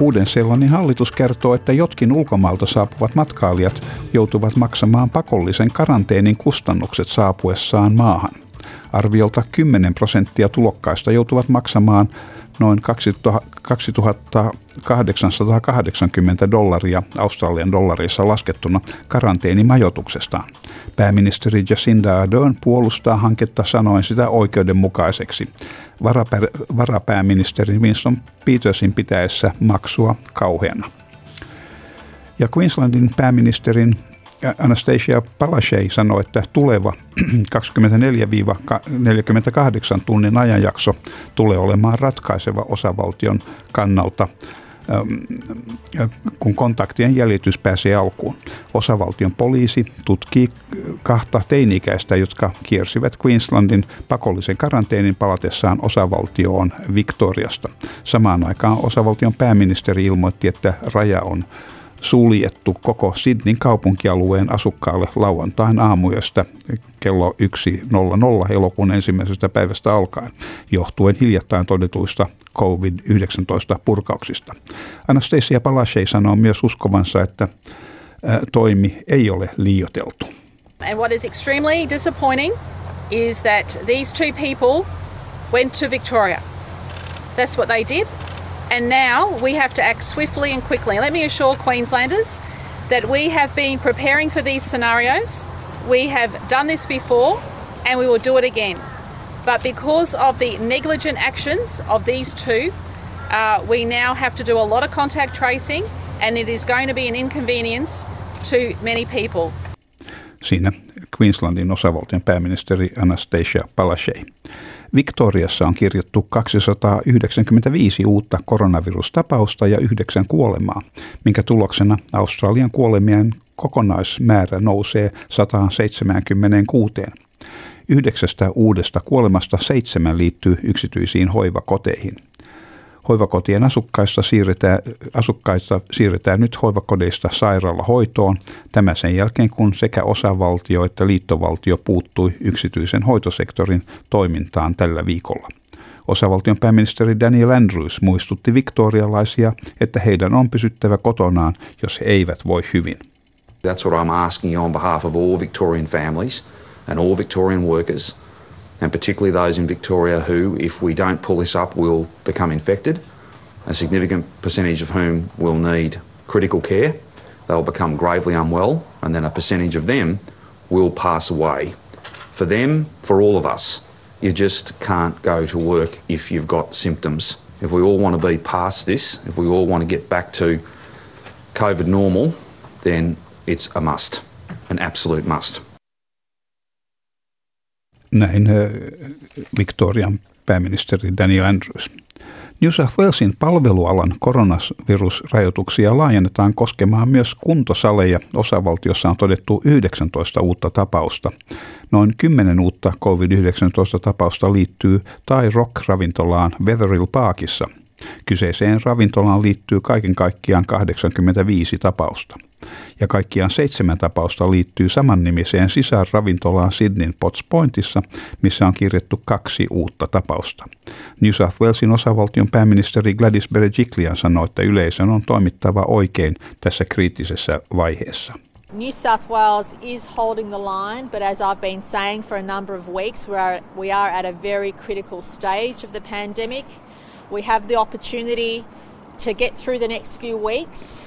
Uuden-Seelannin hallitus kertoo, että jotkin ulkomailta saapuvat matkailijat joutuvat maksamaan pakollisen karanteenin kustannukset saapuessaan maahan. Arviolta 10 prosenttia tulokkaista joutuvat maksamaan noin 2880 dollaria Australian dollarissa laskettuna karanteenimajoituksestaan. Pääministeri Jacinda Ardern puolustaa hanketta sanoen sitä oikeudenmukaiseksi. Varapä- varapääministeri Winston Petersin pitäessä maksua kauheana. Ja Queenslandin pääministerin Anastasia Palaszczuk sanoi, että tuleva 24-48 tunnin ajanjakso tulee olemaan ratkaiseva osavaltion kannalta kun kontaktien jäljitys pääsee alkuun. Osavaltion poliisi tutkii kahta teini-ikäistä, jotka kiersivät Queenslandin pakollisen karanteenin palatessaan osavaltioon Victoriasta. Samaan aikaan osavaltion pääministeri ilmoitti, että raja on suljettu koko Sydneyn kaupunkialueen asukkaalle lauantain aamuyöstä kello 1.00 elokuun ensimmäisestä päivästä alkaen, johtuen hiljattain todetuista COVID-19 purkauksista. Anastasia Palaszczuk sanoo myös uskovansa, että toimi ei ole liioteltu. And what is extremely disappointing is that these two people went to Victoria. That's what they did. And now we have to act swiftly and quickly. let me assure Queenslanders that we have been preparing for these scenarios. We have done this before and we will do it again. But because of the negligent actions of these two, uh, we now have to do a lot of contact tracing and it is going to be an inconvenience to many people. Siinä Queenslandin osavaltion pääministeri Anastasia Palaszczuk. Victoriassa on kirjattu 295 uutta koronavirustapausta ja yhdeksän kuolemaa, minkä tuloksena Australian kuolemien kokonaismäärä nousee 176. Yhdeksästä uudesta kuolemasta seitsemän liittyy yksityisiin hoivakoteihin. Hoivakotien asukkaista siirretään, asukkaista siirretään nyt hoivakodeista sairaalahoitoon. Tämä sen jälkeen, kun sekä osavaltio että liittovaltio puuttui yksityisen hoitosektorin toimintaan tällä viikolla. Osavaltion pääministeri Daniel Andrews muistutti viktorialaisia, että heidän on pysyttävä kotonaan, jos he eivät voi hyvin. That's what I'm asking on behalf of all Victorian families and all Victorian workers – and particularly those in Victoria who, if we don't pull this up, will become infected, a significant percentage of whom will need critical care. They'll become gravely unwell, and then a percentage of them will pass away. For them, for all of us, you just can't go to work if you've got symptoms. If we all want to be past this, if we all want to get back to COVID normal, then it's a must, an absolute must. Näin Victorian pääministeri Daniel Andrews. New South Walesin palvelualan koronavirusrajoituksia laajennetaan koskemaan myös kuntosaleja. Osavaltiossa on todettu 19 uutta tapausta. Noin 10 uutta COVID-19 tapausta liittyy tai Rock-ravintolaan Wetherill Parkissa. Kyseiseen ravintolaan liittyy kaiken kaikkiaan 85 tapausta ja kaikkiaan seitsemän tapausta liittyy samannimiseen sisarravintolaan Sydneyn Potts Pointissa, missä on kirjattu kaksi uutta tapausta. New South Walesin osavaltion pääministeri Gladys Berejiklian sanoi, että yleisön on toimittava oikein tässä kriittisessä vaiheessa. New South Wales is holding the line, but as I've been saying for a number of weeks, we are, we are at a very critical stage of the pandemic. We have the opportunity to get through the next few weeks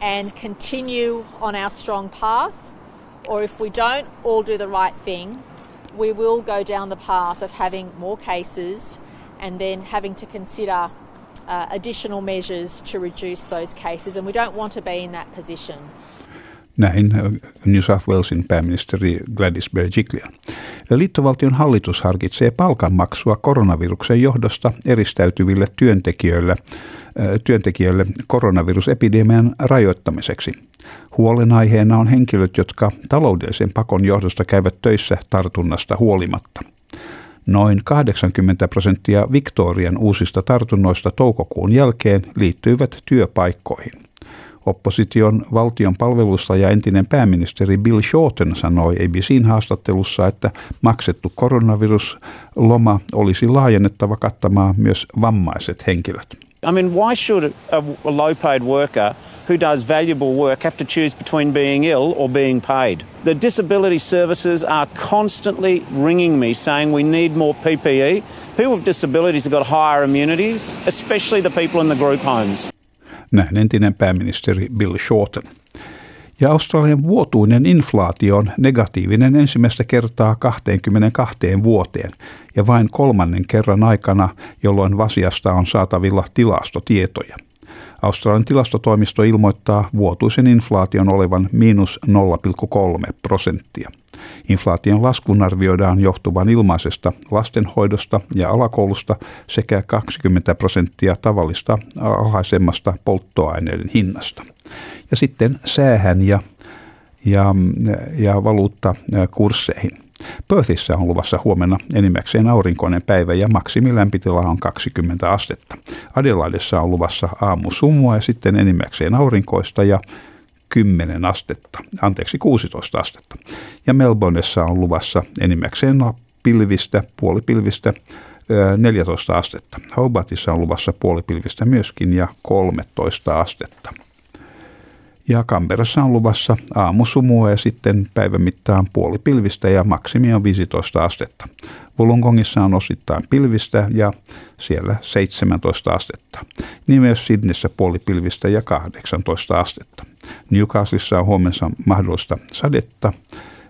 and continue on our strong path, or if we don't all do the right thing, we will go down the path of having more cases and then having to consider uh, additional measures to reduce those cases, and we don't want to be in that position. Näin äh, New South Walesin pääministeri Gladys Berejiklian. Liittovaltion hallitus harkitsee palkanmaksua koronaviruksen johdosta eristäytyville työntekijöille työntekijöille koronavirusepidemian rajoittamiseksi. Huolenaiheena on henkilöt, jotka taloudellisen pakon johdosta käyvät töissä tartunnasta huolimatta. Noin 80 prosenttia Victorian uusista tartunnoista toukokuun jälkeen liittyivät työpaikkoihin. Opposition valtion palvelussa ja entinen pääministeri Bill Shorten sanoi ABCin haastattelussa, että maksettu koronavirusloma olisi laajennettava kattamaan myös vammaiset henkilöt. I mean, why should a, a low paid worker who does valuable work have to choose between being ill or being paid? The disability services are constantly ringing me saying we need more PPE. People with disabilities have got higher immunities, especially the people in the group homes näin entinen pääministeri Bill Shorten. Ja Australian vuotuinen inflaatio on negatiivinen ensimmäistä kertaa 22 vuoteen ja vain kolmannen kerran aikana, jolloin vasiasta on saatavilla tilastotietoja. Australian tilastotoimisto ilmoittaa vuotuisen inflaation olevan miinus 0,3 prosenttia. Inflaation laskun arvioidaan johtuvan ilmaisesta lastenhoidosta ja alakoulusta sekä 20 prosenttia tavallista alhaisemmasta polttoaineiden hinnasta. Ja sitten säähän ja, ja, ja valuuttakursseihin. Perthissä on luvassa huomenna enimmäkseen aurinkoinen päivä ja maksimilämpötila on 20 astetta. Adelaidessa on luvassa aamu sumua ja sitten enimmäkseen aurinkoista ja 10 astetta, anteeksi 16 astetta. Ja Melbourneessa on luvassa enimmäkseen pilvistä, puolipilvistä 14 astetta. Hobartissa on luvassa puolipilvistä myöskin ja 13 astetta. Ja Kamperassa on luvassa aamusumua ja sitten päivän mittaan puoli pilvistä ja maksimi on 15 astetta. Wollongongissa on osittain pilvistä ja siellä 17 astetta. Niin myös Sydneyssä puoli pilvistä ja 18 astetta. Newcastleissa on huomensa mahdollista sadetta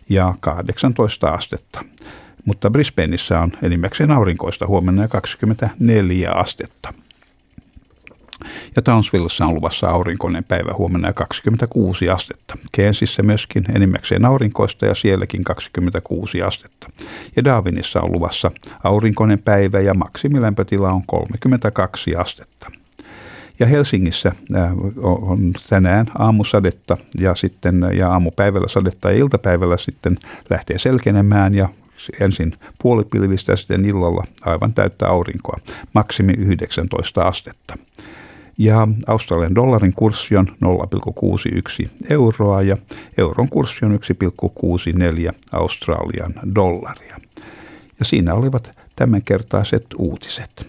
ja 18 astetta. Mutta Brisbaneissa on enimmäkseen aurinkoista huomenna ja 24 astetta. Ja Townsvillessa on luvassa aurinkoinen päivä huomenna ja 26 astetta. Kensissä myöskin enimmäkseen aurinkoista ja sielläkin 26 astetta. Ja Darwinissa on luvassa aurinkoinen päivä ja maksimilämpötila on 32 astetta. Ja Helsingissä äh, on tänään aamusadetta ja sitten ja aamupäivällä sadetta ja iltapäivällä sitten lähtee selkenemään ja ensin puolipilvistä ja sitten illalla aivan täyttä aurinkoa. Maksimi 19 astetta ja Australian dollarin kurssi on 0,61 euroa ja euron kurssi on 1,64 Australian dollaria. Ja siinä olivat tämänkertaiset uutiset.